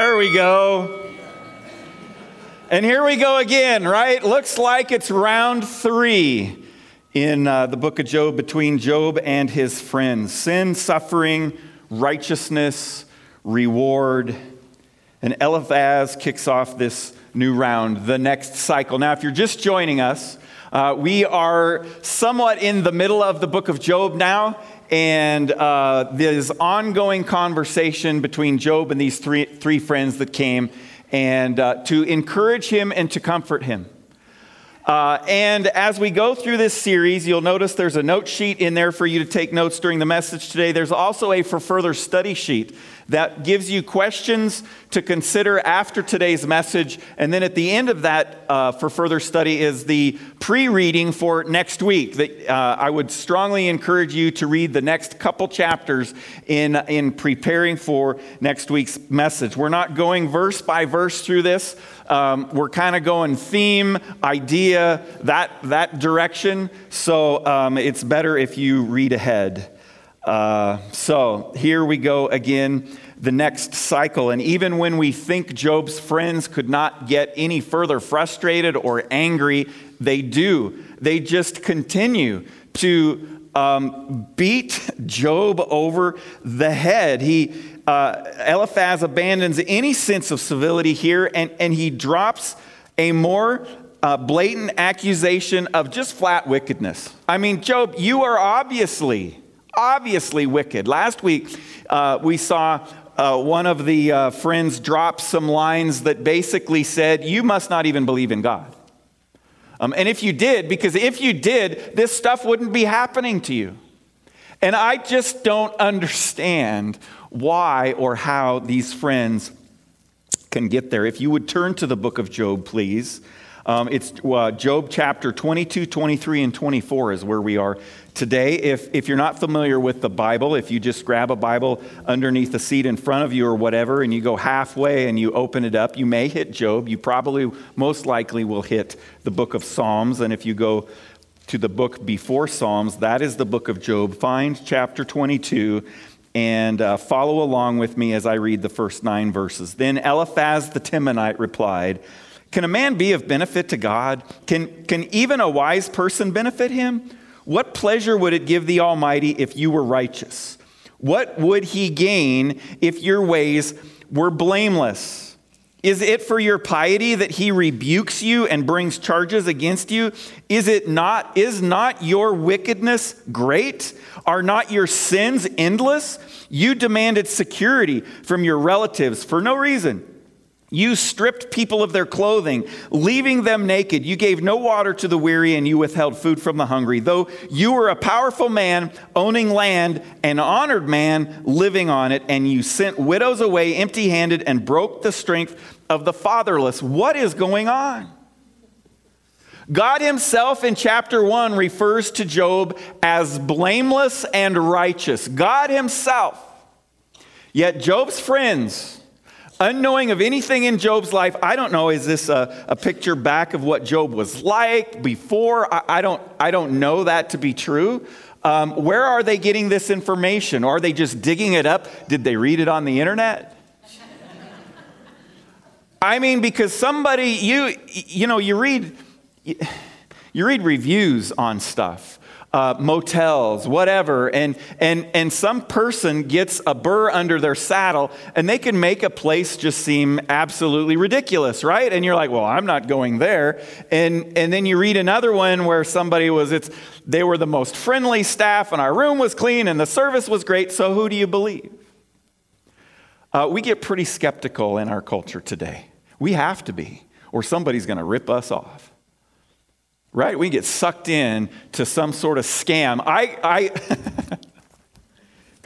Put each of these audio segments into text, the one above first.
There we go. And here we go again, right? Looks like it's round three in uh, the book of Job between Job and his friends sin, suffering, righteousness, reward. And Eliphaz kicks off this new round, the next cycle. Now, if you're just joining us, uh, we are somewhat in the middle of the book of Job now, and uh, ongoing conversation between Job and these three, three friends that came, and uh, to encourage him and to comfort him. Uh, and as we go through this series, you'll notice there's a note sheet in there for you to take notes during the message today. There's also a for further study sheet that gives you questions to consider after today's message. And then at the end of that, uh, for further study, is the pre reading for next week. That uh, I would strongly encourage you to read the next couple chapters in, in preparing for next week's message. We're not going verse by verse through this. Um, we're kind of going theme, idea, that, that direction. So um, it's better if you read ahead. Uh, so here we go again, the next cycle. And even when we think Job's friends could not get any further frustrated or angry, they do. They just continue to um, beat Job over the head. He, uh, Eliphaz abandons any sense of civility here and, and he drops a more uh, blatant accusation of just flat wickedness. I mean, Job, you are obviously, obviously wicked. Last week, uh, we saw uh, one of the uh, friends drop some lines that basically said, You must not even believe in God. Um, and if you did, because if you did, this stuff wouldn't be happening to you. And I just don't understand why or how these friends can get there. If you would turn to the book of Job, please. Um, it's uh, Job chapter 22, 23, and 24 is where we are today. If, if you're not familiar with the Bible, if you just grab a Bible underneath the seat in front of you or whatever, and you go halfway and you open it up, you may hit Job. You probably, most likely, will hit the book of Psalms. And if you go to the book before Psalms, that is the book of Job. Find chapter 22 and uh, follow along with me as I read the first nine verses. Then Eliphaz the Temanite replied, Can a man be of benefit to God? Can, can even a wise person benefit him? What pleasure would it give the Almighty if you were righteous? What would he gain if your ways were blameless? Is it for your piety that he rebukes you and brings charges against you? Is it not is not your wickedness great? Are not your sins endless? You demanded security from your relatives for no reason. You stripped people of their clothing, leaving them naked. You gave no water to the weary, and you withheld food from the hungry. Though you were a powerful man owning land, an honored man living on it, and you sent widows away empty handed and broke the strength of the fatherless. What is going on? God Himself in chapter 1 refers to Job as blameless and righteous. God Himself. Yet Job's friends, unknowing of anything in Job's life. I don't know, is this a, a picture back of what Job was like before? I, I don't, I don't know that to be true. Um, where are they getting this information? Are they just digging it up? Did they read it on the internet? I mean, because somebody, you, you know, you read, you read reviews on stuff uh, motels, whatever, and, and, and some person gets a burr under their saddle and they can make a place just seem absolutely ridiculous, right? And you're like, well, I'm not going there. And, and then you read another one where somebody was, it's, they were the most friendly staff and our room was clean and the service was great, so who do you believe? Uh, we get pretty skeptical in our culture today. We have to be, or somebody's going to rip us off right? We get sucked in to some sort of scam. I, I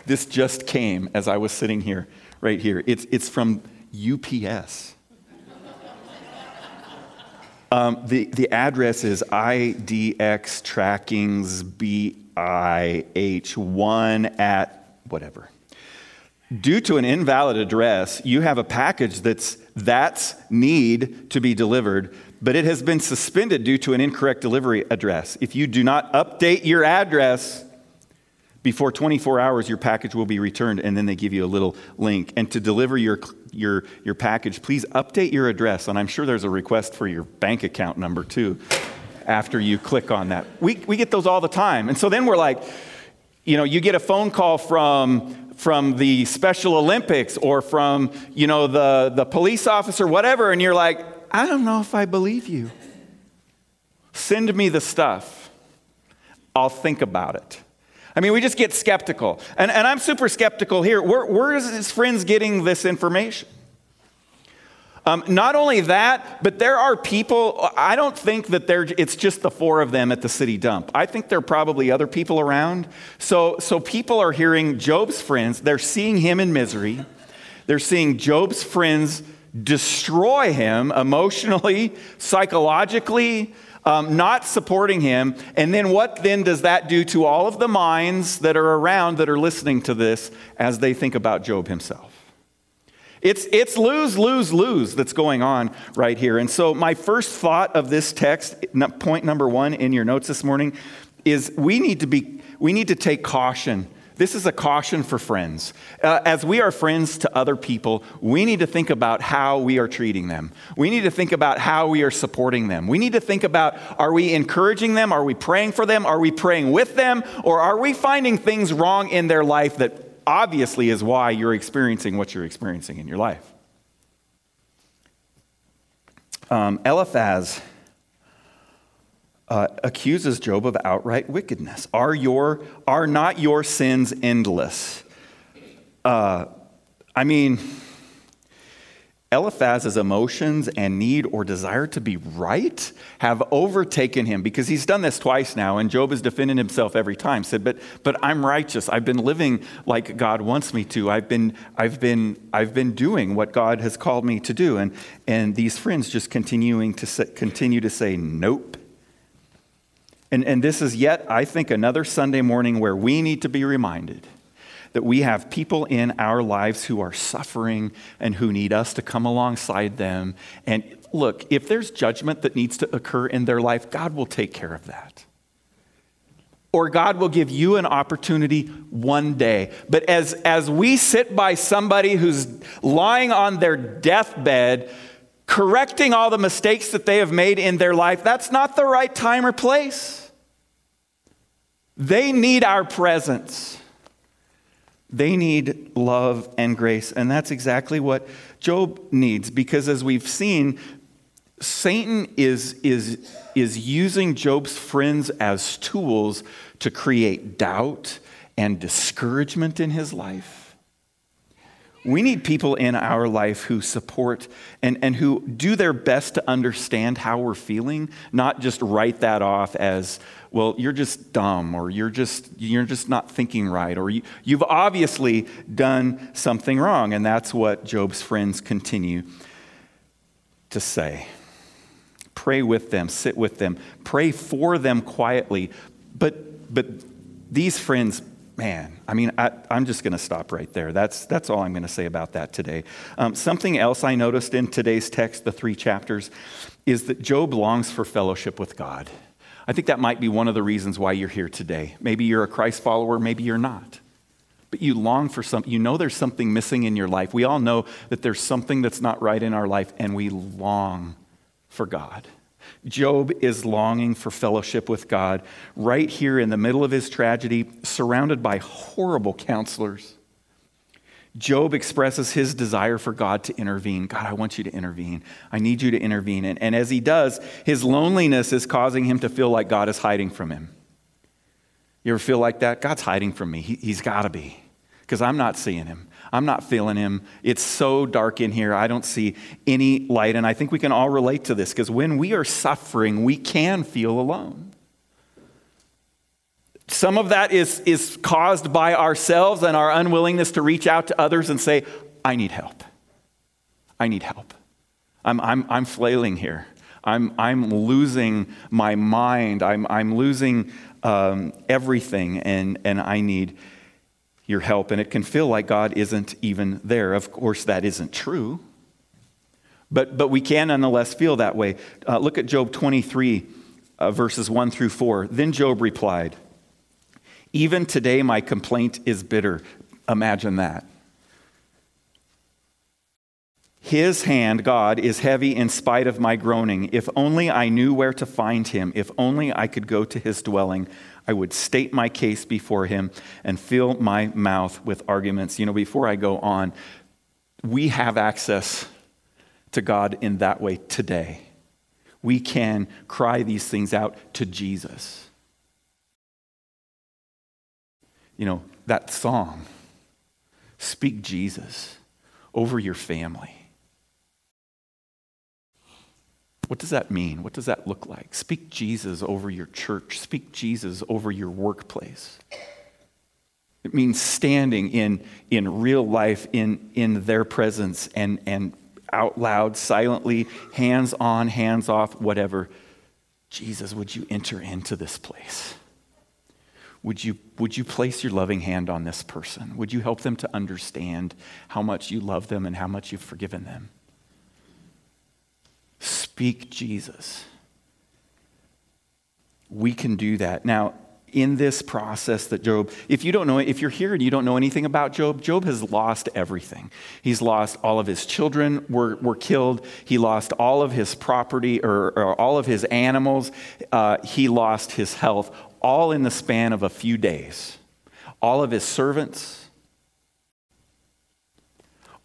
this just came as I was sitting here, right here. It's, it's from UPS. Um, the, the address is IDX trackings BIH1 at whatever. Due to an invalid address, you have a package that's that's need to be delivered but it has been suspended due to an incorrect delivery address. If you do not update your address before 24 hours, your package will be returned, and then they give you a little link. And to deliver your, your, your package, please update your address. And I'm sure there's a request for your bank account number too after you click on that. We, we get those all the time. And so then we're like, you know, you get a phone call from, from the Special Olympics or from, you know, the, the police officer, whatever, and you're like, I don't know if I believe you. Send me the stuff. I'll think about it. I mean, we just get skeptical. And, and I'm super skeptical here. Where, where is his friends getting this information? Um, not only that, but there are people, I don't think that it's just the four of them at the city dump. I think there are probably other people around. So, so people are hearing Job's friends, they're seeing him in misery. They're seeing Job's friends destroy him emotionally, psychologically, um, not supporting him. And then what then does that do to all of the minds that are around that are listening to this as they think about Job himself? It's, it's lose, lose, lose that's going on right here. And so, my first thought of this text, point number one in your notes this morning, is we need to, be, we need to take caution. This is a caution for friends. Uh, as we are friends to other people, we need to think about how we are treating them. We need to think about how we are supporting them. We need to think about are we encouraging them? Are we praying for them? Are we praying with them? Or are we finding things wrong in their life that obviously is why you're experiencing what you're experiencing in your life. Um, Eliphaz uh, accuses Job of outright wickedness. Are, your, are not your sins endless? Uh, I mean, Eliphaz's emotions and need or desire to be right have overtaken him because he's done this twice now, and Job has defended himself every time. Said, "But, but I'm righteous. I've been living like God wants me to. I've been, I've been, I've been doing what God has called me to do." And and these friends just continuing to say, continue to say, "Nope." And and this is yet, I think, another Sunday morning where we need to be reminded that we have people in our lives who are suffering and who need us to come alongside them. And look, if there's judgment that needs to occur in their life, God will take care of that. Or God will give you an opportunity one day. But as, as we sit by somebody who's lying on their deathbed, correcting all the mistakes that they have made in their life, that's not the right time or place. They need our presence. They need love and grace. And that's exactly what Job needs because, as we've seen, Satan is, is, is using Job's friends as tools to create doubt and discouragement in his life. We need people in our life who support and, and who do their best to understand how we're feeling, not just write that off as, well, you're just dumb or you're just, you're just not thinking right or you, you've obviously done something wrong. And that's what Job's friends continue to say. Pray with them, sit with them, pray for them quietly. But, but these friends man, I mean, I, am just going to stop right there. That's, that's all I'm going to say about that today. Um, something else I noticed in today's text, the three chapters, is that Job longs for fellowship with God. I think that might be one of the reasons why you're here today. Maybe you're a Christ follower, maybe you're not. But you long for something, you know there's something missing in your life. We all know that there's something that's not right in our life, and we long for God. Job is longing for fellowship with God right here in the middle of his tragedy, surrounded by horrible counselors. Job expresses his desire for God to intervene. God, I want you to intervene. I need you to intervene. And, and as he does, his loneliness is causing him to feel like God is hiding from him. You ever feel like that? God's hiding from me. He, he's got to be because I'm not seeing him. I'm not feeling him. It's so dark in here. I don't see any light. And I think we can all relate to this because when we are suffering, we can feel alone. Some of that is, is caused by ourselves and our unwillingness to reach out to others and say, I need help. I need help. I'm, I'm, I'm flailing here. I'm, I'm losing my mind. I'm, I'm losing um, everything, and, and I need your help, and it can feel like God isn't even there. Of course, that isn't true. But, but we can nonetheless feel that way. Uh, look at Job 23, uh, verses 1 through 4. Then Job replied, Even today my complaint is bitter. Imagine that. His hand, God, is heavy in spite of my groaning. If only I knew where to find him, if only I could go to his dwelling, I would state my case before him and fill my mouth with arguments. You know, before I go on, we have access to God in that way today. We can cry these things out to Jesus. You know, that song, Speak Jesus over your family What does that mean? What does that look like? Speak Jesus over your church, speak Jesus over your workplace. It means standing in, in real life in, in their presence and, and out loud, silently, hands on, hands off, whatever. Jesus, would you enter into this place? Would you, would you place your loving hand on this person? Would you help them to understand how much you love them and how much you've forgiven them? Speak Jesus. We can do that. Now, in this process that Job, if you don't know, if you're here and you don't know anything about Job, Job has lost everything. He's lost all of his children were, were killed. He lost all of his property or, or all of his animals. Uh, he lost his health, all in the span of a few days. All of his servants,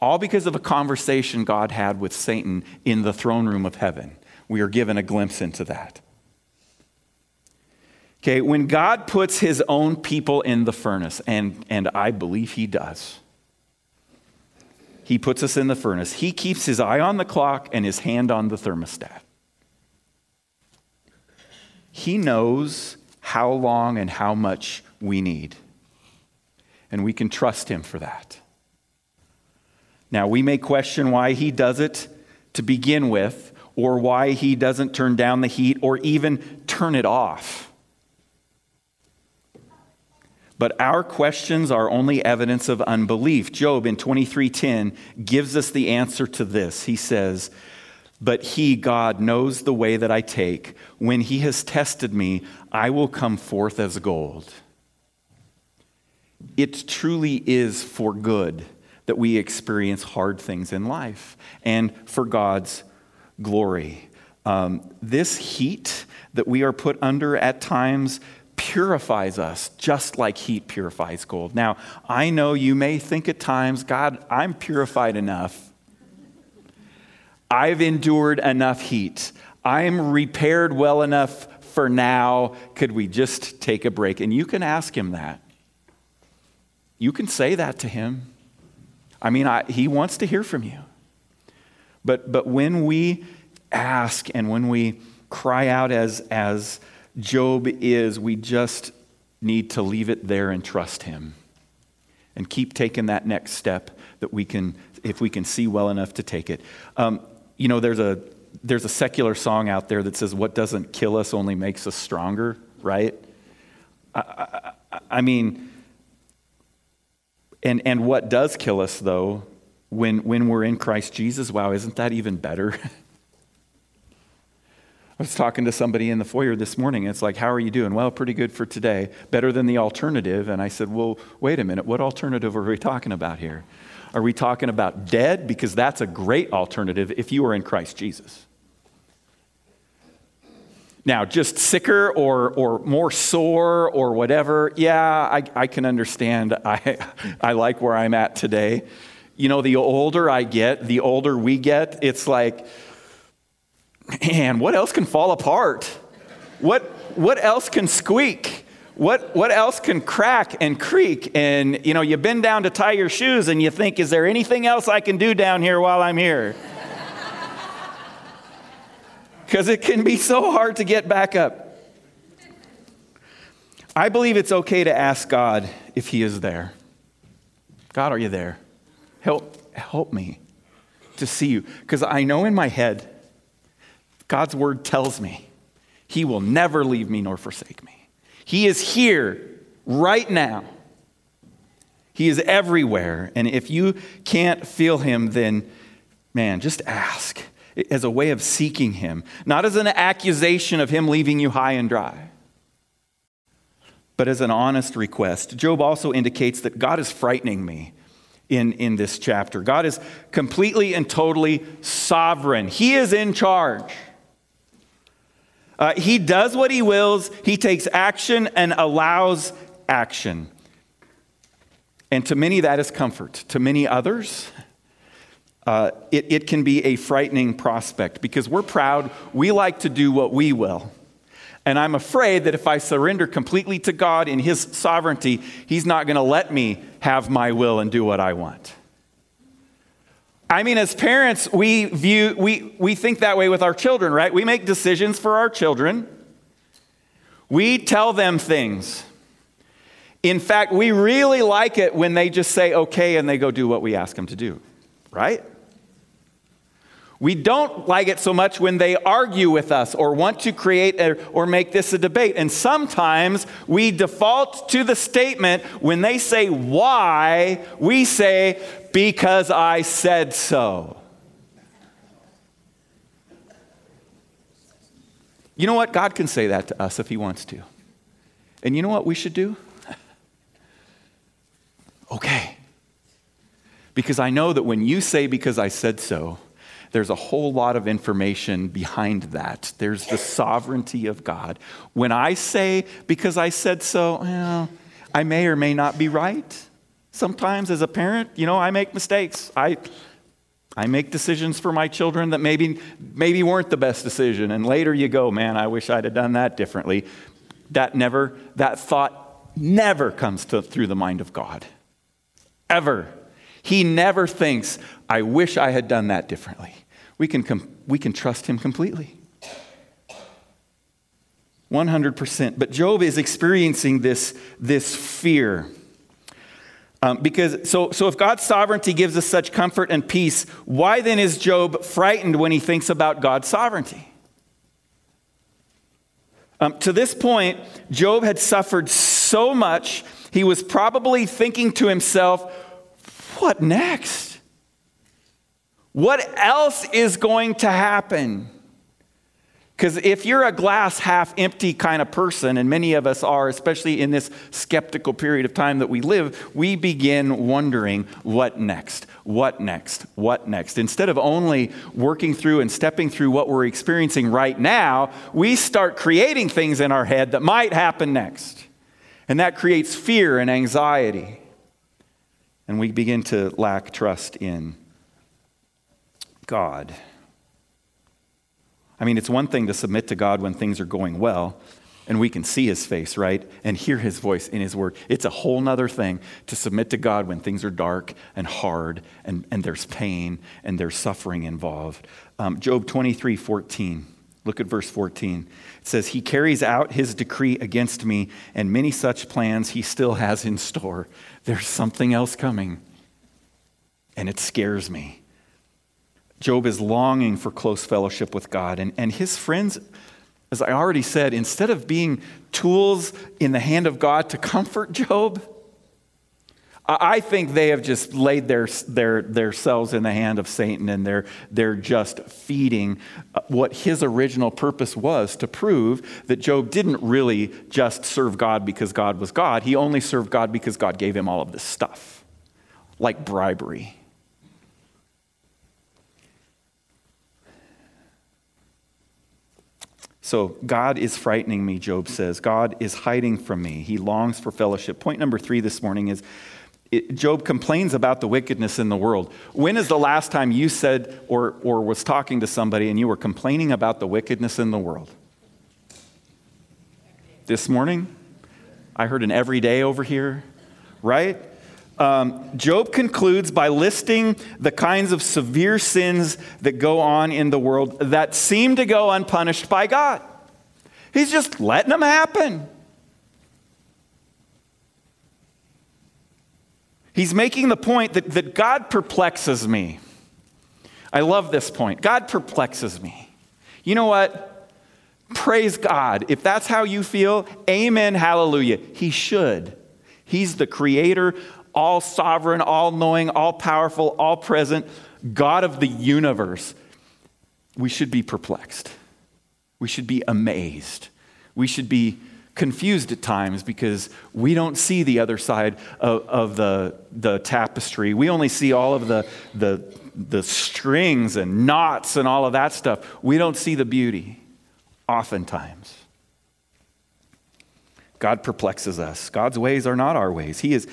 all because of a conversation God had with Satan in the throne room of heaven. We are given a glimpse into that. Okay, when God puts his own people in the furnace, and, and I believe he does, he puts us in the furnace. He keeps his eye on the clock and his hand on the thermostat. He knows how long and how much we need. And we can trust him for that. Now, we may question why he does it to begin with, or why he doesn't turn down the heat, or even turn it off. But our questions are only evidence of unbelief. Job in 23:10 gives us the answer to this. He says, "But he, God, knows the way that I take. When he has tested me, I will come forth as gold." It truly is for good that we experience hard things in life and for God's glory. Um, this heat that we are put under at times purifies us just like heat purifies gold. Now, I know you may think at times, God, I'm purified enough. I've endured enough heat. I'm repaired well enough for now. Could we just take a break? And you can ask him that. You can say that to him. I mean, I, he wants to hear from you. But, but when we ask and when we cry out as, as Job is, we just need to leave it there and trust him and keep taking that next step that we can, if we can see well enough to take it. Um, you know, there's a, there's a secular song out there that says, What doesn't kill us only makes us stronger, right? I, I, I mean, and, and what does kill us, though, when, when we're in Christ Jesus, wow, isn't that even better? I was talking to somebody in the foyer this morning. It's like, how are you doing? Well, pretty good for today. Better than the alternative. And I said, well, wait a minute. What alternative are we talking about here? Are we talking about dead? Because that's a great alternative if you are in Christ Jesus. Now, just sicker or, or more sore or whatever, yeah, I, I can understand. I, I like where I'm at today. You know, the older I get, the older we get, it's like, man, what else can fall apart? What, what else can squeak? What, what else can crack and creak? And, you know, you bend down to tie your shoes and you think, is there anything else I can do down here while I'm here? Because it can be so hard to get back up. I believe it's okay to ask God if He is there. God, are you there? Help, help me to see you. Because I know in my head, God's word tells me He will never leave me nor forsake me. He is here right now. He is everywhere. And if you can't feel Him, then man, just ask as a way of seeking Him, not as an accusation of Him leaving you high and dry, but as an honest request. Job also indicates that God is frightening me in, in this chapter. God is completely and totally sovereign, He is in charge. Uh, he does what He wills, He takes action and allows action. And to many, that is comfort. To many others, uh, it, it can be a frightening prospect because we're proud, we like to do what we will. And I'm afraid that if I surrender completely to God in His sovereignty, He's not going to let me have my will and do what I want. I mean, as parents, we view, we, we think that way with our children, right? We make decisions for our children. We tell them things. In fact, we really like it when they just say okay and they go do what we ask them to do, right? We don't like it so much when they argue with us or want to create a, or make this a debate. And sometimes we default to the statement when they say why, we say, because I said so. You know what? God can say that to us if He wants to. And you know what we should do? okay. Because I know that when you say, because I said so, there's a whole lot of information behind that. There's the sovereignty of God. When I say, because I said so, well, I may or may not be right. Sometimes as a parent, you know, I make mistakes. I, I make decisions for my children that maybe, maybe weren't the best decision. And later you go, man, I wish I'd have done that differently. That never, that thought never comes to, through the mind of God. Ever. He never thinks, I wish I had done that differently. We can, com- we can trust him completely. 100%. But Job is experiencing this, this fear. Um, because so, so if God's sovereignty gives us such comfort and peace, why then is Job frightened when he thinks about God's sovereignty? Um, to this point, Job had suffered so much, he was probably thinking to himself, what next? What else is going to happen? Because if you're a glass half empty kind of person, and many of us are, especially in this skeptical period of time that we live, we begin wondering what next? What next? What next? Instead of only working through and stepping through what we're experiencing right now, we start creating things in our head that might happen next. And that creates fear and anxiety and we begin to lack trust in God. I mean, it's one thing to submit to God when things are going well and we can see his face, right? And hear his voice in his word. It's a whole nother thing to submit to God when things are dark and hard and, and there's pain and there's suffering involved. Um, Job 23 14. Look at verse 14. It says, He carries out his decree against me, and many such plans he still has in store. There's something else coming, and it scares me. Job is longing for close fellowship with God, and, and his friends, as I already said, instead of being tools in the hand of God to comfort Job, I think they have just laid their, their, their selves in the hand of Satan and they're, they're just feeding uh, what his original purpose was to prove that Job didn't really just serve God because God was God. He only served God because God gave him all of this stuff, like bribery. So, God is frightening me, Job says. God is hiding from me. He longs for fellowship. Point number three this morning is it, Job complains about the wickedness in the world. When is the last time you said or, or was talking to somebody and you were complaining about the wickedness in the world? This morning? I heard an everyday over here, right? Um, Job concludes by listing the kinds of severe sins that go on in the world that seem to go unpunished by God. He's just letting them happen. He's making the point that, that God perplexes me. I love this point. God perplexes me. You know what? Praise God. If that's how you feel, amen, hallelujah. He should. He's the creator, all sovereign, all knowing, all powerful, all present, God of the universe. We should be perplexed. We should be amazed. We should be confused at times because we don't see the other side of, of the, the tapestry. We only see all of the, the, the strings and knots and all of that stuff. We don't see the beauty, oftentimes. God perplexes us. God's ways are not our ways. He is,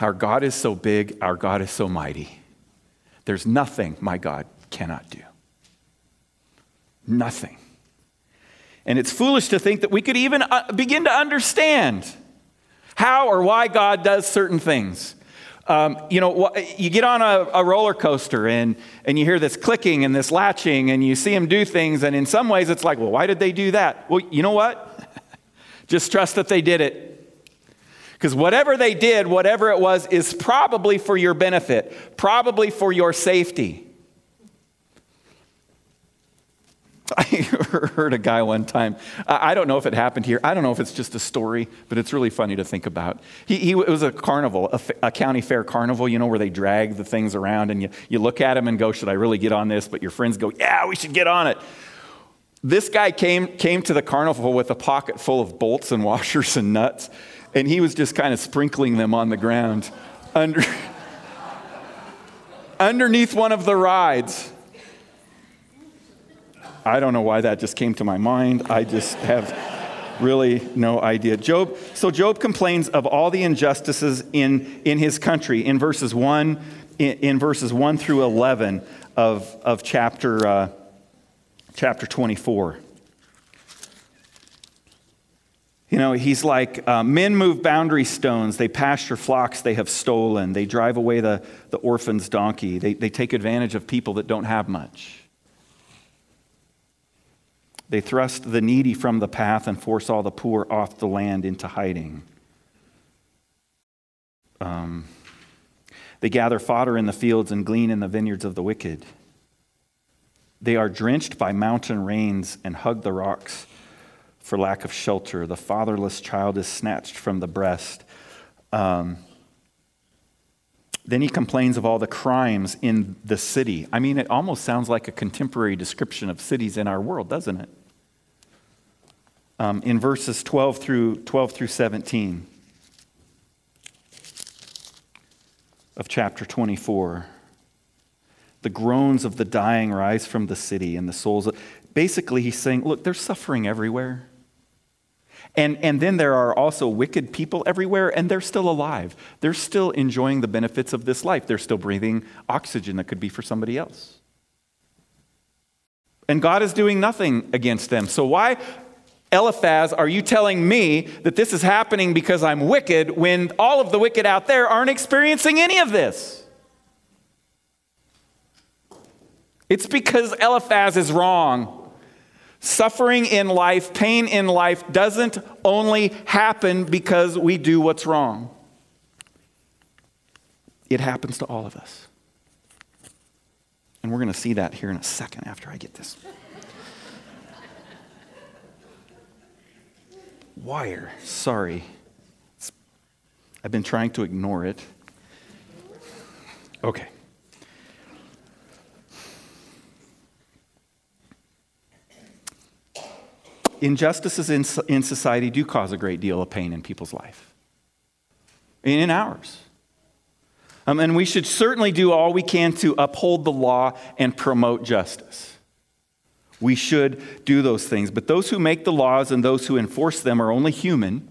our God is so big, our God is so mighty. There's nothing my God cannot do. Nothing. And it's foolish to think that we could even uh, begin to understand how or why God does certain things. Um, you know, you get on a, a, roller coaster and, and you hear this clicking and this latching and you see them do things, and in some ways it's like, well, why did they do that? Well, you know what? Just trust that they did it. Because whatever they did, whatever it was, is probably for your benefit, probably for your safety. I heard a guy one time. I don't know if it happened here. I don't know if it's just a story, but it's really funny to think about. He, he it was a carnival, a, a, county fair carnival, you know, where they drag the things around and you, you look at them and go, Should I really get on this? But your friends go, Yeah, we should get on it. This guy came, came to the carnival with a pocket full of bolts and washers and nuts and he was just kind of sprinkling them on the ground under, underneath one of the rides. I don't know why that just came to my mind. I just have really no idea. Job, so Job complains of all the injustices in, in his country in verses 1, in, in verses 1 through 11 of, of chapter, uh, chapter 24. You know, he's like, uh, men move boundary stones. They pasture flocks they have stolen. They drive away the, the orphan's donkey. They, they take advantage of people that don't have much. They thrust the needy from the path and force all the poor off the land into hiding. Um, they gather fodder in the fields and glean in the vineyards of the wicked. They are drenched by mountain rains and hug the rocks for lack of shelter. The fatherless child is snatched from the breast. Um, then he complains of all the crimes in the city. I mean, it almost sounds like a contemporary description of cities in our world, doesn't it? Um, in verses 12 through, 12 through 17 of chapter 24, the groans of the dying rise from the city and the souls. Of, basically, he's saying, look, there's suffering everywhere. And, and then there are also wicked people everywhere, and they're still alive. They're still enjoying the benefits of this life. They're still breathing oxygen that could be for somebody else. And God is doing nothing against them. So, why, Eliphaz, are you telling me that this is happening because I'm wicked when all of the wicked out there aren't experiencing any of this? It's because Eliphaz is wrong. Suffering in life, pain in life doesn't only happen because we do what's wrong. It happens to all of us. And we're going to see that here in a second after I get this. Wire. Sorry. I've been trying to ignore it. Okay. Injustices in, in society do cause a great deal of pain in people's life, in ours. Um, and we should certainly do all we can to uphold the law and promote justice. We should do those things. But those who make the laws and those who enforce them are only human.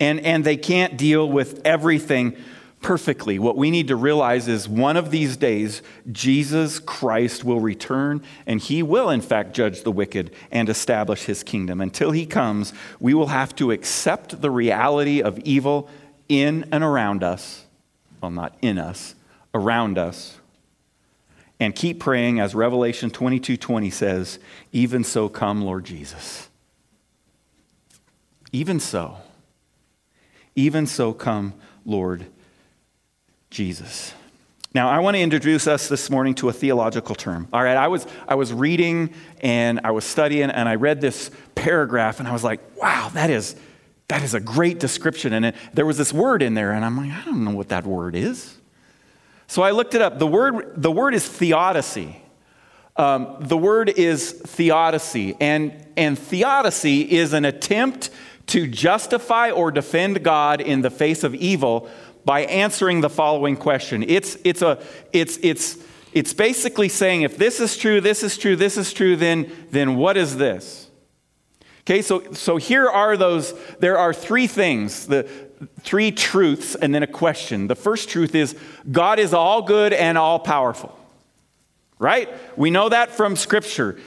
And, and they can't deal with everything perfectly. What we need to realize is one of these days, Jesus Christ will return and he will, in fact, judge the wicked and establish his kingdom. Until he comes, we will have to accept the reality of evil in and around us. Well, not in us, around us. And keep praying, as Revelation 22 20 says, even so come, Lord Jesus. Even so. Even so come, Lord Jesus. Now, I want to introduce us this morning to a theological term. All right, I was, I was reading and I was studying and I read this paragraph and I was like, wow, that is, that is a great description. And it, there was this word in there and I'm like, I don't know what that word is. So I looked it up. The word, the word is theodicy. Um, the word is theodicy, and, and theodicy is an attempt to justify or defend God in the face of evil by answering the following question. It's, it's, a, it's, it's, it's basically saying if this is true, this is true, this is true, then, then what is this? Okay, so, so here are those, there are three things, the three truths, and then a question. The first truth is God is all good and all powerful, right? We know that from Scripture.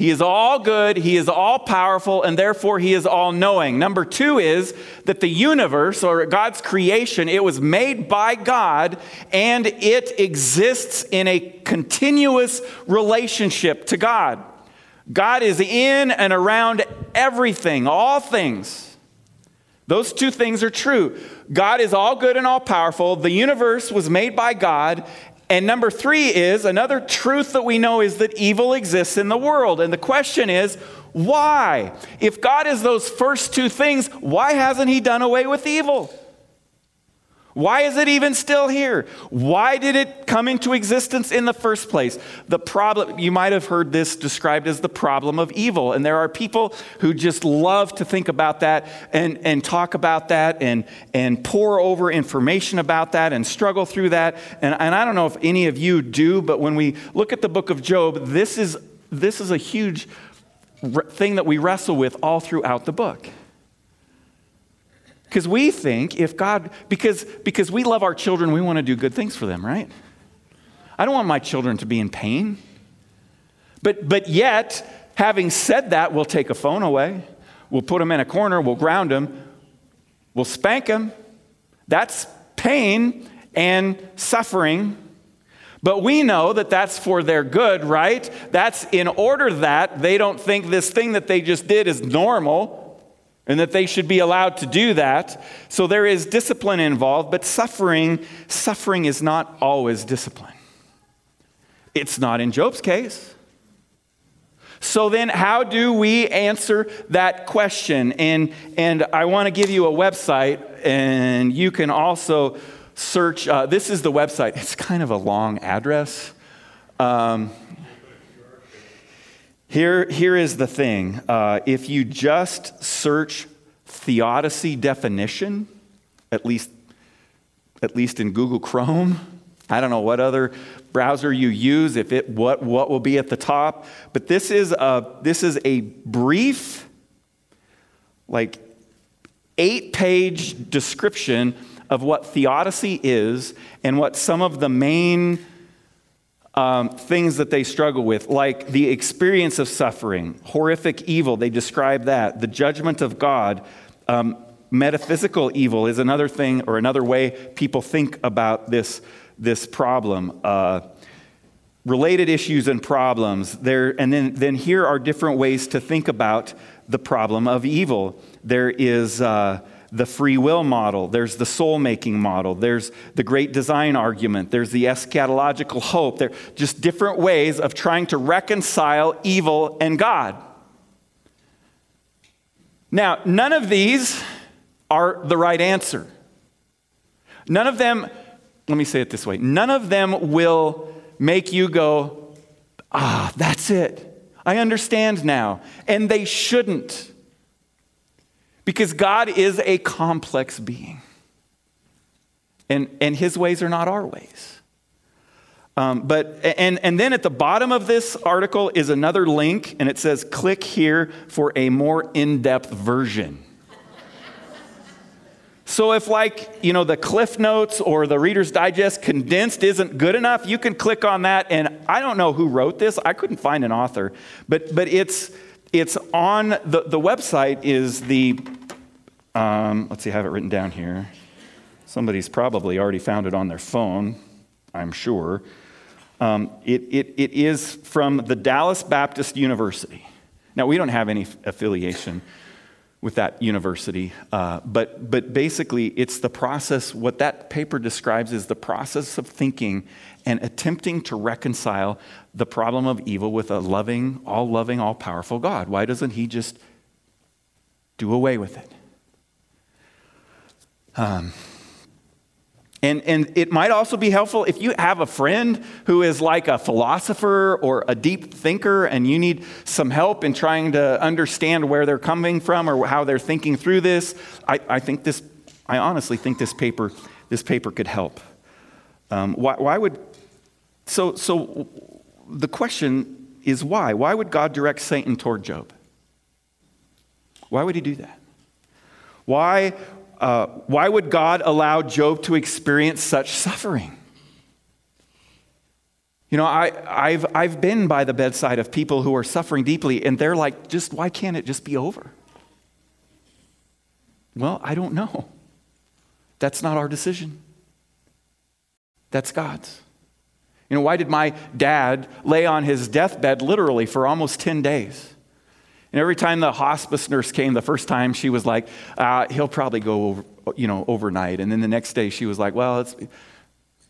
He is all good, He is all powerful, and therefore He is all knowing. Number two is that the universe, or God's creation, it was made by God and it exists in a continuous relationship to God. God is in and around everything, all things. Those two things are true. God is all good and all powerful. The universe was made by God, and number three is another truth that we know is that evil exists in the world. And the question is, why? If God is those first two things, why hasn't He done away with evil? Why is it even still here? Why did it come into existence in the first place? The problem, you might have heard this described as the problem of evil. And there are people who just love to think about that and, and talk about that and, and pore over information about that and struggle through that. And, and I don't know if any of you do, but when we look at the book of Job, this is, this is a huge thing that we wrestle with all throughout the book. Because we think if God, because, because we love our children, we want to do good things for them, right? I don't want my children to be in pain. But, but yet, having said that, we'll take a phone away, we'll put them in a corner, we'll ground them, we'll spank them. That's pain and suffering. But we know that that's for their good, right? That's in order that they don't think this thing that they just did is normal and that they should be allowed to do that. So there is discipline involved, but suffering, suffering is not always discipline. It's not in Job's case. So then, how do we answer that question? And, and I want to give you a website, and you can also search. Uh, this is the website. It's kind of a long address. Um, here, here is the thing. Uh, if you just search theodicy definition, at least, at least in Google Chrome, I don't know what other browser you use, if it what, what will be at the top, but this is a, this is a brief, like eight page description of what theodicy is and what some of the main um, things that they struggle with, like the experience of suffering, horrific evil, they describe that, the judgment of God. Um, metaphysical evil is another thing or another way people think about this, this problem. Uh, related issues and problems. There, and then, then here are different ways to think about the problem of evil. There is. Uh, the free will model, there's the soul making model, there's the great design argument, there's the eschatological hope. They're just different ways of trying to reconcile evil and God. Now, none of these are the right answer. None of them, let me say it this way none of them will make you go, ah, that's it. I understand now. And they shouldn't. Because God is a complex being. And, and his ways are not our ways. Um, but and, and then at the bottom of this article is another link, and it says, click here for a more in-depth version. So if like, you know, the Cliff Notes or the Reader's Digest condensed isn't good enough, you can click on that and I don't know who wrote this. I couldn't find an author. But but it's it's on the the website is the um, let's see, I have it written down here. Somebody's probably already found it on their phone, I'm sure. Um, it, it, it is from the Dallas Baptist University. Now, we don't have any affiliation with that university, uh, but, but basically, it's the process, what that paper describes is the process of thinking and attempting to reconcile the problem of evil with a loving, all loving, all powerful God. Why doesn't He just do away with it? Um, And, and it might also be helpful if you have a friend who is like a philosopher or a deep thinker and you need some help in trying to understand where they're coming from or how they're thinking through this. I, I think this, I honestly think this paper, this paper could help. Um, why, why would, so, so the question is why? Why would God direct Satan toward Job? Why would he do that? Why, uh, why would God allow Job to experience such suffering? You know, I, I've, I've been by the bedside of people who are suffering deeply, and they're like, just why can't it just be over? Well, I don't know. That's not our decision. That's God's. You know, why did my dad lay on his deathbed literally for almost 10 days? And every time the hospice nurse came, the first time she was like, uh, he'll probably go over, you know, overnight. And then the next day she was like, well, it's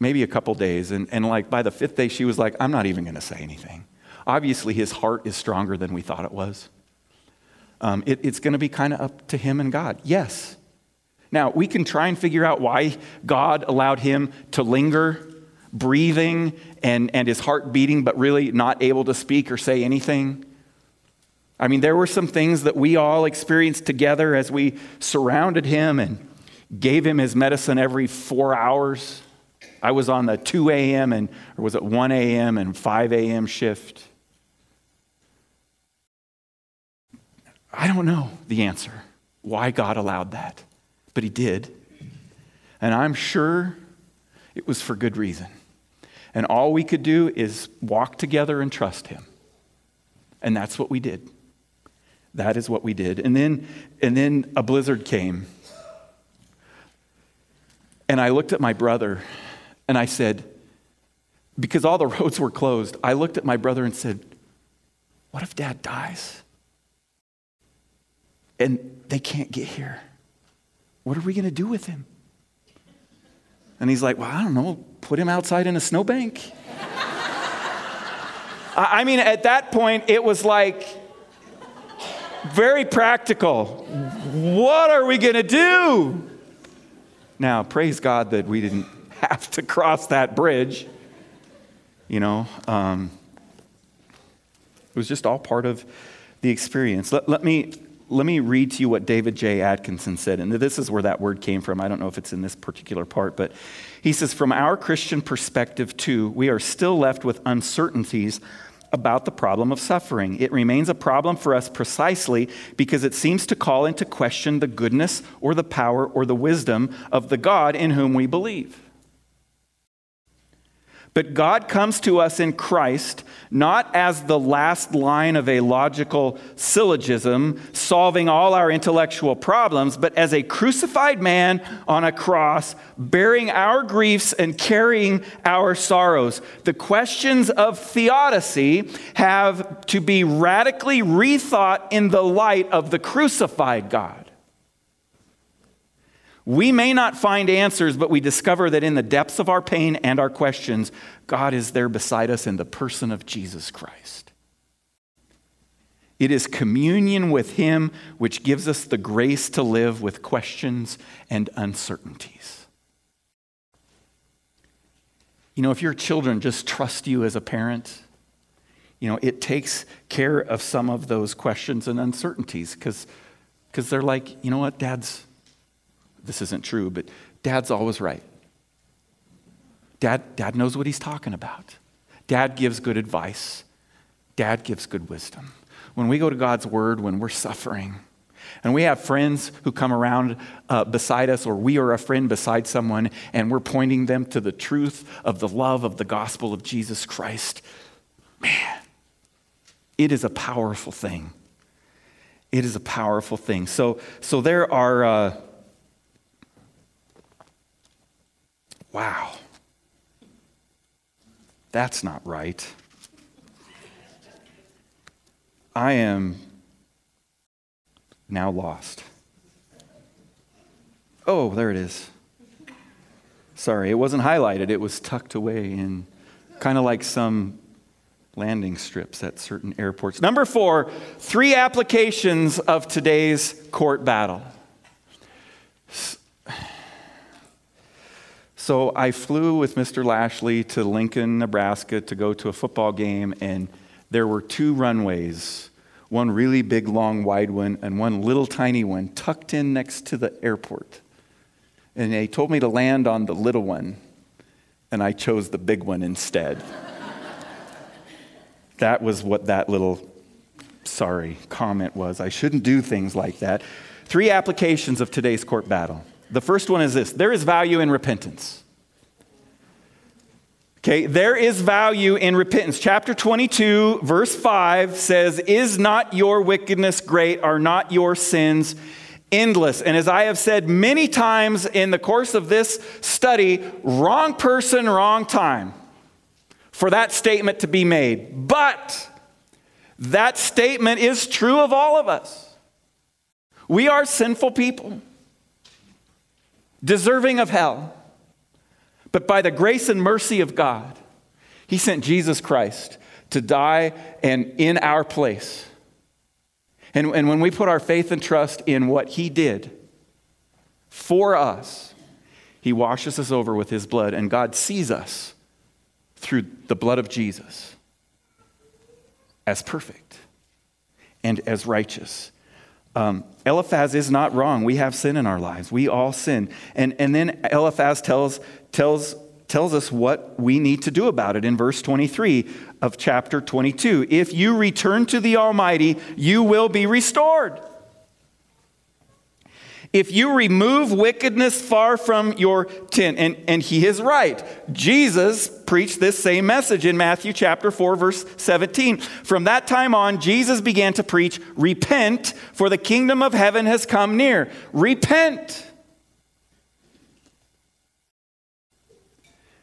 maybe a couple days. And, and like by the fifth day, she was like, I'm not even going to say anything. Obviously, his heart is stronger than we thought it was. Um, it, it's going to be kind of up to him and God. Yes. Now, we can try and figure out why God allowed him to linger, breathing and, and his heart beating, but really not able to speak or say anything. I mean, there were some things that we all experienced together as we surrounded him and gave him his medicine every four hours. I was on the 2 a.m. and, or was it 1 a.m. and 5 a.m. shift. I don't know the answer why God allowed that, but He did. And I'm sure it was for good reason. And all we could do is walk together and trust Him. And that's what we did. That is what we did. And then, and then a blizzard came. And I looked at my brother and I said, because all the roads were closed, I looked at my brother and said, What if dad dies? And they can't get here. What are we going to do with him? And he's like, Well, I don't know, put him outside in a snowbank. I mean, at that point, it was like very practical. What are we going to do? Now, praise God that we didn't have to cross that bridge. You know, um, it was just all part of the experience. Let, let me let me read to you what David J. Atkinson said. And this is where that word came from. I don't know if it's in this particular part, but he says, From our Christian perspective, too, we are still left with uncertainties about the problem of suffering. It remains a problem for us precisely because it seems to call into question the goodness or the power or the wisdom of the God in whom we believe. But God comes to us in Christ not as the last line of a logical syllogism solving all our intellectual problems, but as a crucified man on a cross, bearing our griefs and carrying our sorrows. The questions of theodicy have to be radically rethought in the light of the crucified God. We may not find answers, but we discover that in the depths of our pain and our questions, God is there beside us in the person of Jesus Christ. It is communion with Him which gives us the grace to live with questions and uncertainties. You know, if your children just trust you as a parent, you know, it takes care of some of those questions and uncertainties because they're like, you know what, dad's this isn't true, but dad's always right. Dad, dad knows what he's talking about. Dad gives good advice. Dad gives good wisdom. When we go to God's word, when we're suffering, and we have friends who come around uh, beside us, or we are a friend beside someone, and we're pointing them to the truth of the love of the gospel of Jesus Christ. Man, it is a powerful thing. It is a powerful thing. So, so there are. Uh, Wow. That's not right. I am now lost. Oh, there it is. Sorry, it wasn't highlighted, it was tucked away in kind of like some landing strips at certain airports. Number four, three applications of today's court battle. So I flew with Mr. Lashley to Lincoln, Nebraska to go to a football game, and there were two runways one really big, long, wide one, and one little tiny one tucked in next to the airport. And they told me to land on the little one, and I chose the big one instead. that was what that little, sorry, comment was. I shouldn't do things like that. Three applications of today's court battle. The first one is this there is value in repentance. Okay, there is value in repentance. Chapter 22, verse 5 says, Is not your wickedness great? Are not your sins endless? And as I have said many times in the course of this study, wrong person, wrong time for that statement to be made. But that statement is true of all of us. We are sinful people, deserving of hell. But by the grace and mercy of God, He sent Jesus Christ to die and in our place. And, and when we put our faith and trust in what He did for us, He washes us over with His blood, and God sees us through the blood of Jesus as perfect and as righteous. Um, Eliphaz is not wrong. We have sin in our lives. We all sin. And, and then Eliphaz tells tells, tells us what we need to do about it in verse 23 of chapter 22. If you return to the Almighty, you will be restored. If you remove wickedness far from your tent, and, and he is right. Jesus preached this same message in Matthew chapter 4, verse 17. From that time on, Jesus began to preach, Repent, for the kingdom of heaven has come near. Repent.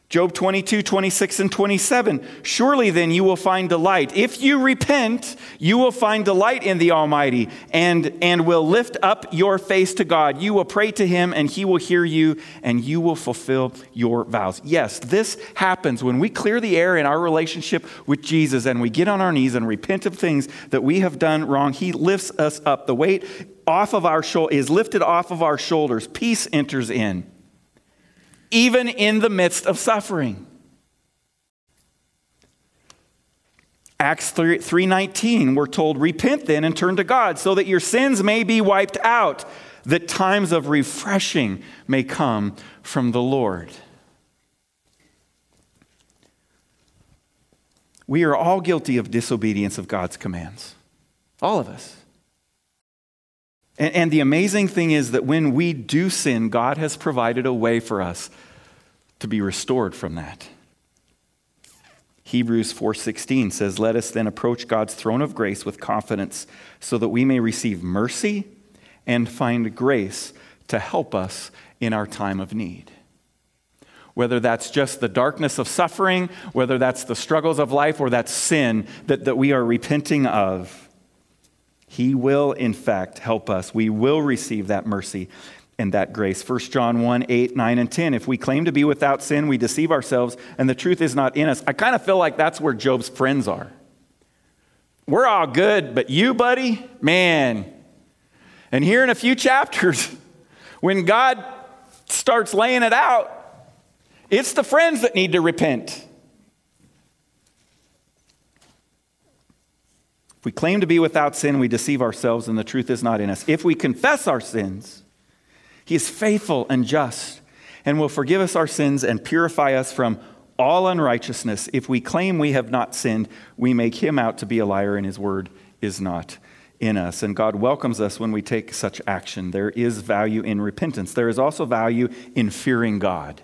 Job 22, 26, and 27. Surely then you will find delight. If you repent, you will find delight in the Almighty and, and will lift up your face to God. You will pray to Him and He will hear you and you will fulfill your vows. Yes, this happens when we clear the air in our relationship with Jesus and we get on our knees and repent of things that we have done wrong. He lifts us up. The weight off of our shoulder is lifted off of our shoulders. Peace enters in even in the midst of suffering. Acts 3, 3:19 we're told repent then and turn to God so that your sins may be wiped out that times of refreshing may come from the Lord. We are all guilty of disobedience of God's commands. All of us. And, and the amazing thing is that when we do sin, God has provided a way for us to be restored from that. Hebrews 4:16 says, "Let us then approach God's throne of grace with confidence, so that we may receive mercy and find grace to help us in our time of need." Whether that's just the darkness of suffering, whether that's the struggles of life, or that's sin that, that we are repenting of, he will, in fact, help us. We will receive that mercy and that grace. 1 John 1 8, 9, and 10. If we claim to be without sin, we deceive ourselves, and the truth is not in us. I kind of feel like that's where Job's friends are. We're all good, but you, buddy, man. And here in a few chapters, when God starts laying it out, it's the friends that need to repent. We claim to be without sin, we deceive ourselves and the truth is not in us. If we confess our sins, He is faithful and just and will forgive us our sins and purify us from all unrighteousness. If we claim we have not sinned, we make Him out to be a liar and His word is not in us. And God welcomes us when we take such action. There is value in repentance, there is also value in fearing God.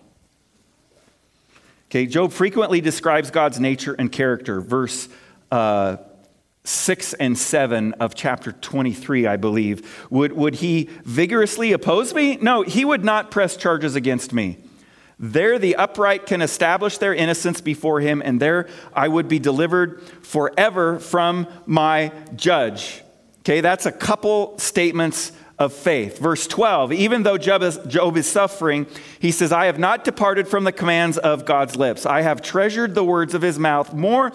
Okay, Job frequently describes God's nature and character. Verse uh, 6 and 7 of chapter 23, I believe. Would, would he vigorously oppose me? No, he would not press charges against me. There the upright can establish their innocence before him, and there I would be delivered forever from my judge. Okay, that's a couple statements of faith. Verse 12, even though Job is, Job is, suffering, he says, I have not departed from the commands of God's lips. I have treasured the words of his mouth more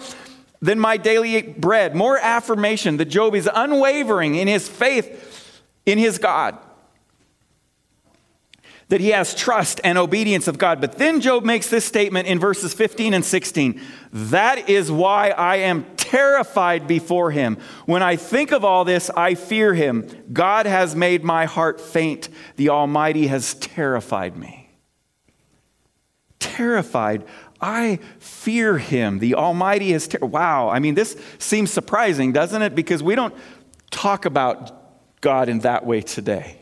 than my daily bread. More affirmation that Job is unwavering in his faith in his God. that he has trust and obedience of God. But then Job makes this statement in verses 15 and 16 That is why I am terrified before him. When I think of all this, I fear him. God has made my heart faint. The Almighty has terrified me. Terrified. I fear him. The Almighty has. Ter- wow. I mean, this seems surprising, doesn't it? Because we don't talk about God in that way today.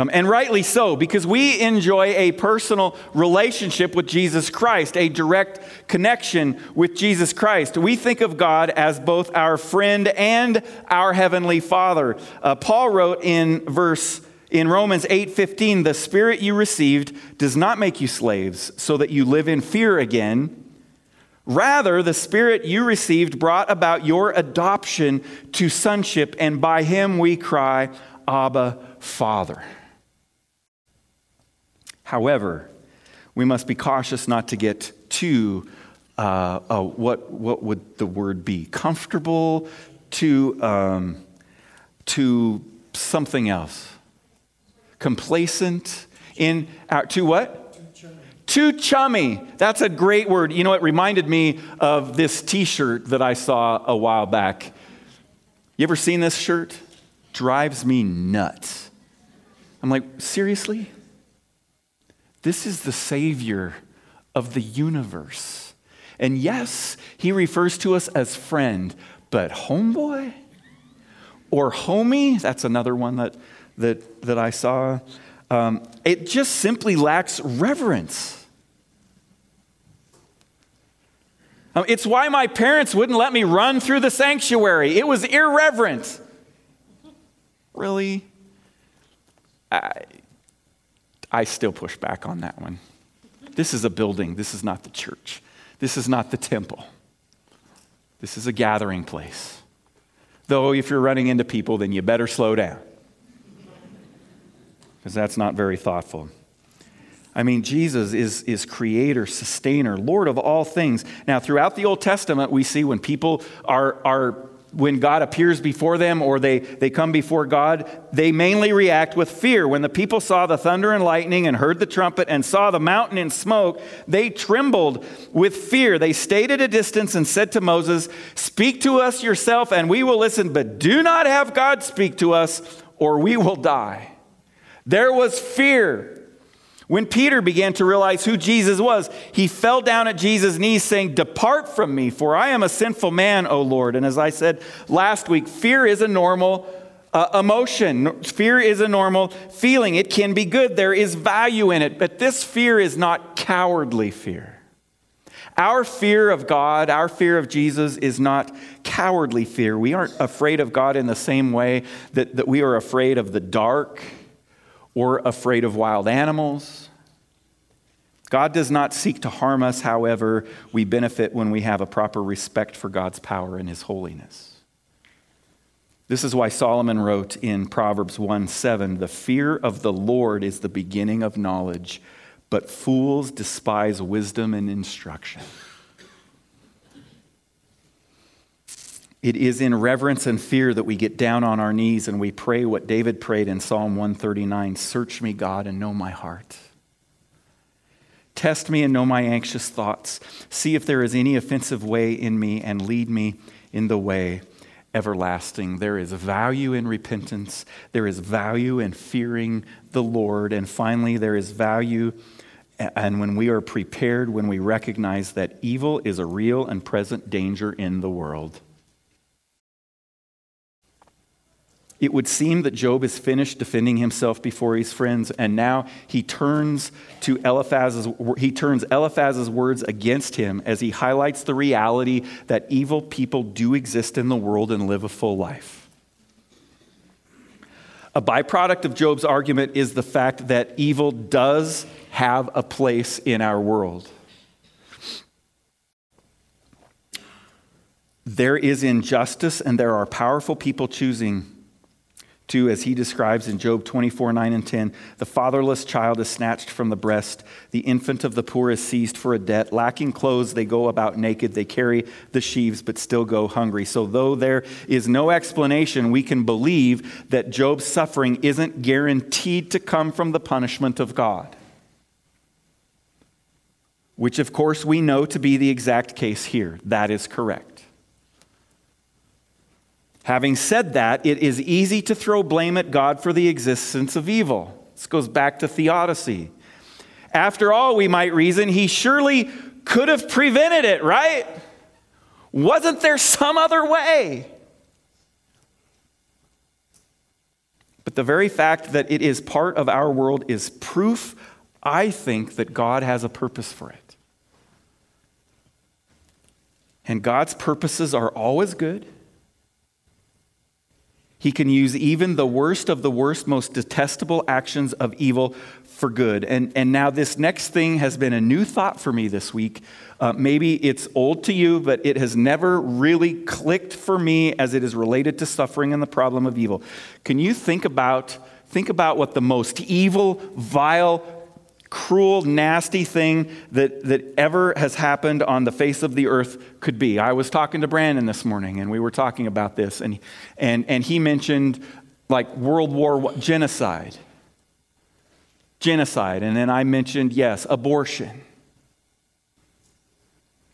Um, and rightly so, because we enjoy a personal relationship with Jesus Christ, a direct connection with Jesus Christ. We think of God as both our friend and our heavenly Father. Uh, Paul wrote in verse in Romans 8:15, "The spirit you received does not make you slaves, so that you live in fear again." Rather, the Spirit you received brought about your adoption to sonship, and by him we cry, Abba, Father. However, we must be cautious not to get too, uh, uh, what, what would the word be? Comfortable to, um, to something else. Complacent in uh, our, to what? Too chummy. That's a great word. You know, it reminded me of this t shirt that I saw a while back. You ever seen this shirt? Drives me nuts. I'm like, seriously? This is the Savior of the universe. And yes, he refers to us as friend, but homeboy or homie, that's another one that, that, that I saw. Um, it just simply lacks reverence. Um, it's why my parents wouldn't let me run through the sanctuary. It was irreverent. Really? I, I still push back on that one. This is a building, this is not the church, this is not the temple. This is a gathering place. Though, if you're running into people, then you better slow down. Because that's not very thoughtful. I mean, Jesus is, is creator, sustainer, Lord of all things. Now, throughout the Old Testament, we see when people are, are when God appears before them or they, they come before God, they mainly react with fear. When the people saw the thunder and lightning and heard the trumpet and saw the mountain in smoke, they trembled with fear. They stayed at a distance and said to Moses, Speak to us yourself and we will listen, but do not have God speak to us or we will die. There was fear when Peter began to realize who Jesus was, he fell down at Jesus' knees, saying, Depart from me, for I am a sinful man, O Lord. And as I said last week, fear is a normal uh, emotion. Fear is a normal feeling. It can be good, there is value in it, but this fear is not cowardly fear. Our fear of God, our fear of Jesus is not cowardly fear. We aren't afraid of God in the same way that, that we are afraid of the dark or afraid of wild animals. God does not seek to harm us, however, we benefit when we have a proper respect for God's power and his holiness. This is why Solomon wrote in Proverbs 1 7 The fear of the Lord is the beginning of knowledge, but fools despise wisdom and instruction. It is in reverence and fear that we get down on our knees and we pray what David prayed in Psalm 139 Search me, God, and know my heart. Test me and know my anxious thoughts. See if there is any offensive way in me and lead me in the way everlasting. There is value in repentance, there is value in fearing the Lord, and finally, there is value. And when we are prepared, when we recognize that evil is a real and present danger in the world. It would seem that Job is finished defending himself before his friends, and now he turns to Eliphaz's, he turns Eliphaz's words against him as he highlights the reality that evil people do exist in the world and live a full life. A byproduct of Job's argument is the fact that evil does have a place in our world. There is injustice, and there are powerful people choosing to, as he describes in Job 24, 9 and 10, the fatherless child is snatched from the breast. The infant of the poor is seized for a debt. Lacking clothes, they go about naked. They carry the sheaves, but still go hungry. So, though there is no explanation, we can believe that Job's suffering isn't guaranteed to come from the punishment of God. Which, of course, we know to be the exact case here. That is correct. Having said that, it is easy to throw blame at God for the existence of evil. This goes back to theodicy. After all, we might reason he surely could have prevented it, right? Wasn't there some other way? But the very fact that it is part of our world is proof, I think, that God has a purpose for it. And God's purposes are always good he can use even the worst of the worst, most detestable actions of evil for good. And, and now, this next thing has been a new thought for me this week. Uh, maybe it's old to you, but it has never really clicked for me as it is related to suffering and the problem of evil. Can you think about, think about what the most evil, vile, cruel, nasty thing that, that ever has happened on the face of the earth could be. I was talking to Brandon this morning and we were talking about this, and, and, and he mentioned like World War genocide. Genocide. And then I mentioned, yes, abortion.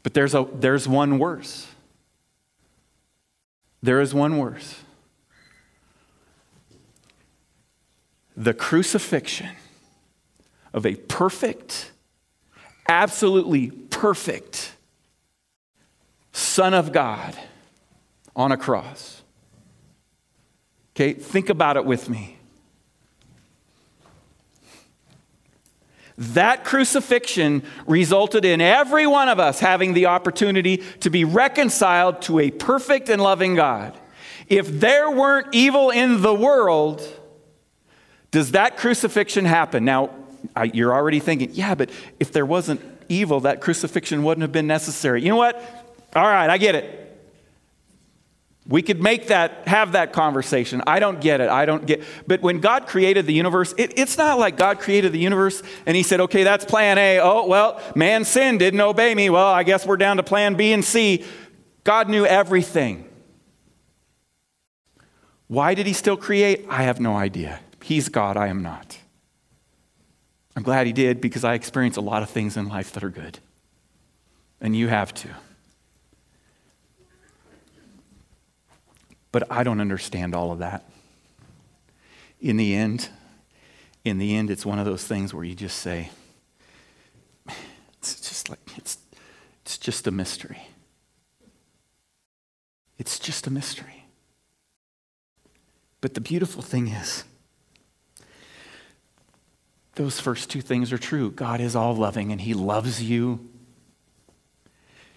But there's, a, there's one worse. There is one worse. The crucifixion of a perfect, absolutely perfect Son of God on a cross. Okay, think about it with me. That crucifixion resulted in every one of us having the opportunity to be reconciled to a perfect and loving God. If there weren't evil in the world, does that crucifixion happen? Now, I, you're already thinking, yeah, but if there wasn't evil, that crucifixion wouldn't have been necessary. You know what? All right, I get it. We could make that, have that conversation. I don't get it. I don't get. But when God created the universe, it, it's not like God created the universe and He said, "Okay, that's Plan A. Oh well, man sinned, didn't obey me. Well, I guess we're down to Plan B and C." God knew everything. Why did He still create? I have no idea. He's God. I am not. I'm glad he did because I experience a lot of things in life that are good. And you have too. But I don't understand all of that. In the end, in the end, it's one of those things where you just say, it's just like, it's, it's just a mystery. It's just a mystery. But the beautiful thing is, those first two things are true. God is all loving and He loves you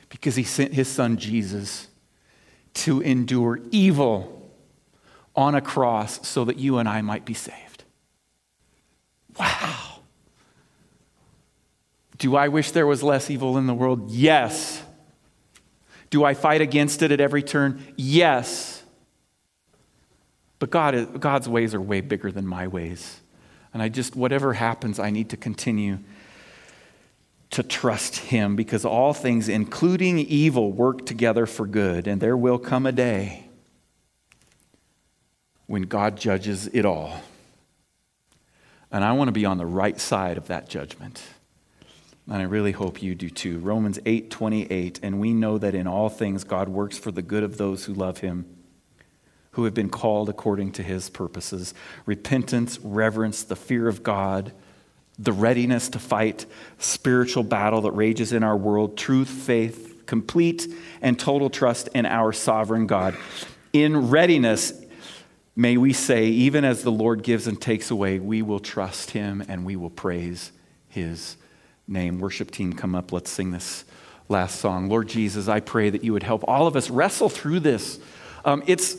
because He sent His Son Jesus to endure evil on a cross so that you and I might be saved. Wow. Do I wish there was less evil in the world? Yes. Do I fight against it at every turn? Yes. But God, God's ways are way bigger than my ways. And I just, whatever happens, I need to continue to trust Him because all things, including evil, work together for good. And there will come a day when God judges it all. And I want to be on the right side of that judgment. And I really hope you do too. Romans 8 28. And we know that in all things God works for the good of those who love Him who have been called according to his purposes. Repentance, reverence, the fear of God, the readiness to fight spiritual battle that rages in our world, truth, faith, complete and total trust in our sovereign God. In readiness, may we say, even as the Lord gives and takes away, we will trust him and we will praise his name. Worship team, come up. Let's sing this last song. Lord Jesus, I pray that you would help all of us wrestle through this. Um, it's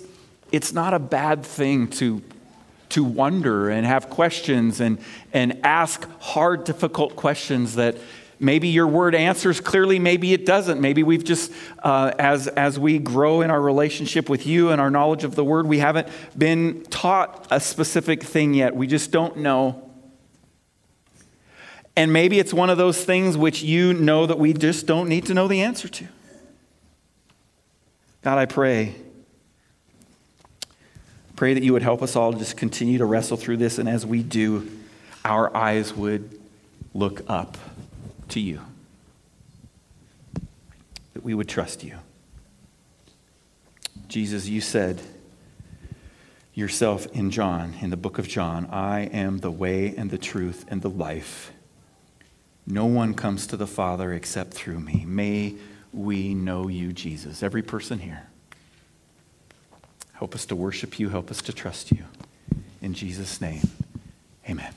it's not a bad thing to, to wonder and have questions and, and ask hard, difficult questions that, maybe your word answers clearly, maybe it doesn't. Maybe we've just, uh, as, as we grow in our relationship with you and our knowledge of the word, we haven't been taught a specific thing yet. We just don't know. And maybe it's one of those things which you know that we just don't need to know the answer to. God, I pray. Pray that you would help us all just continue to wrestle through this, and as we do, our eyes would look up to you, that we would trust you. Jesus, you said yourself in John, in the book of John, I am the way and the truth and the life. No one comes to the Father except through me. May we know you, Jesus. Every person here. Help us to worship you. Help us to trust you. In Jesus' name, amen.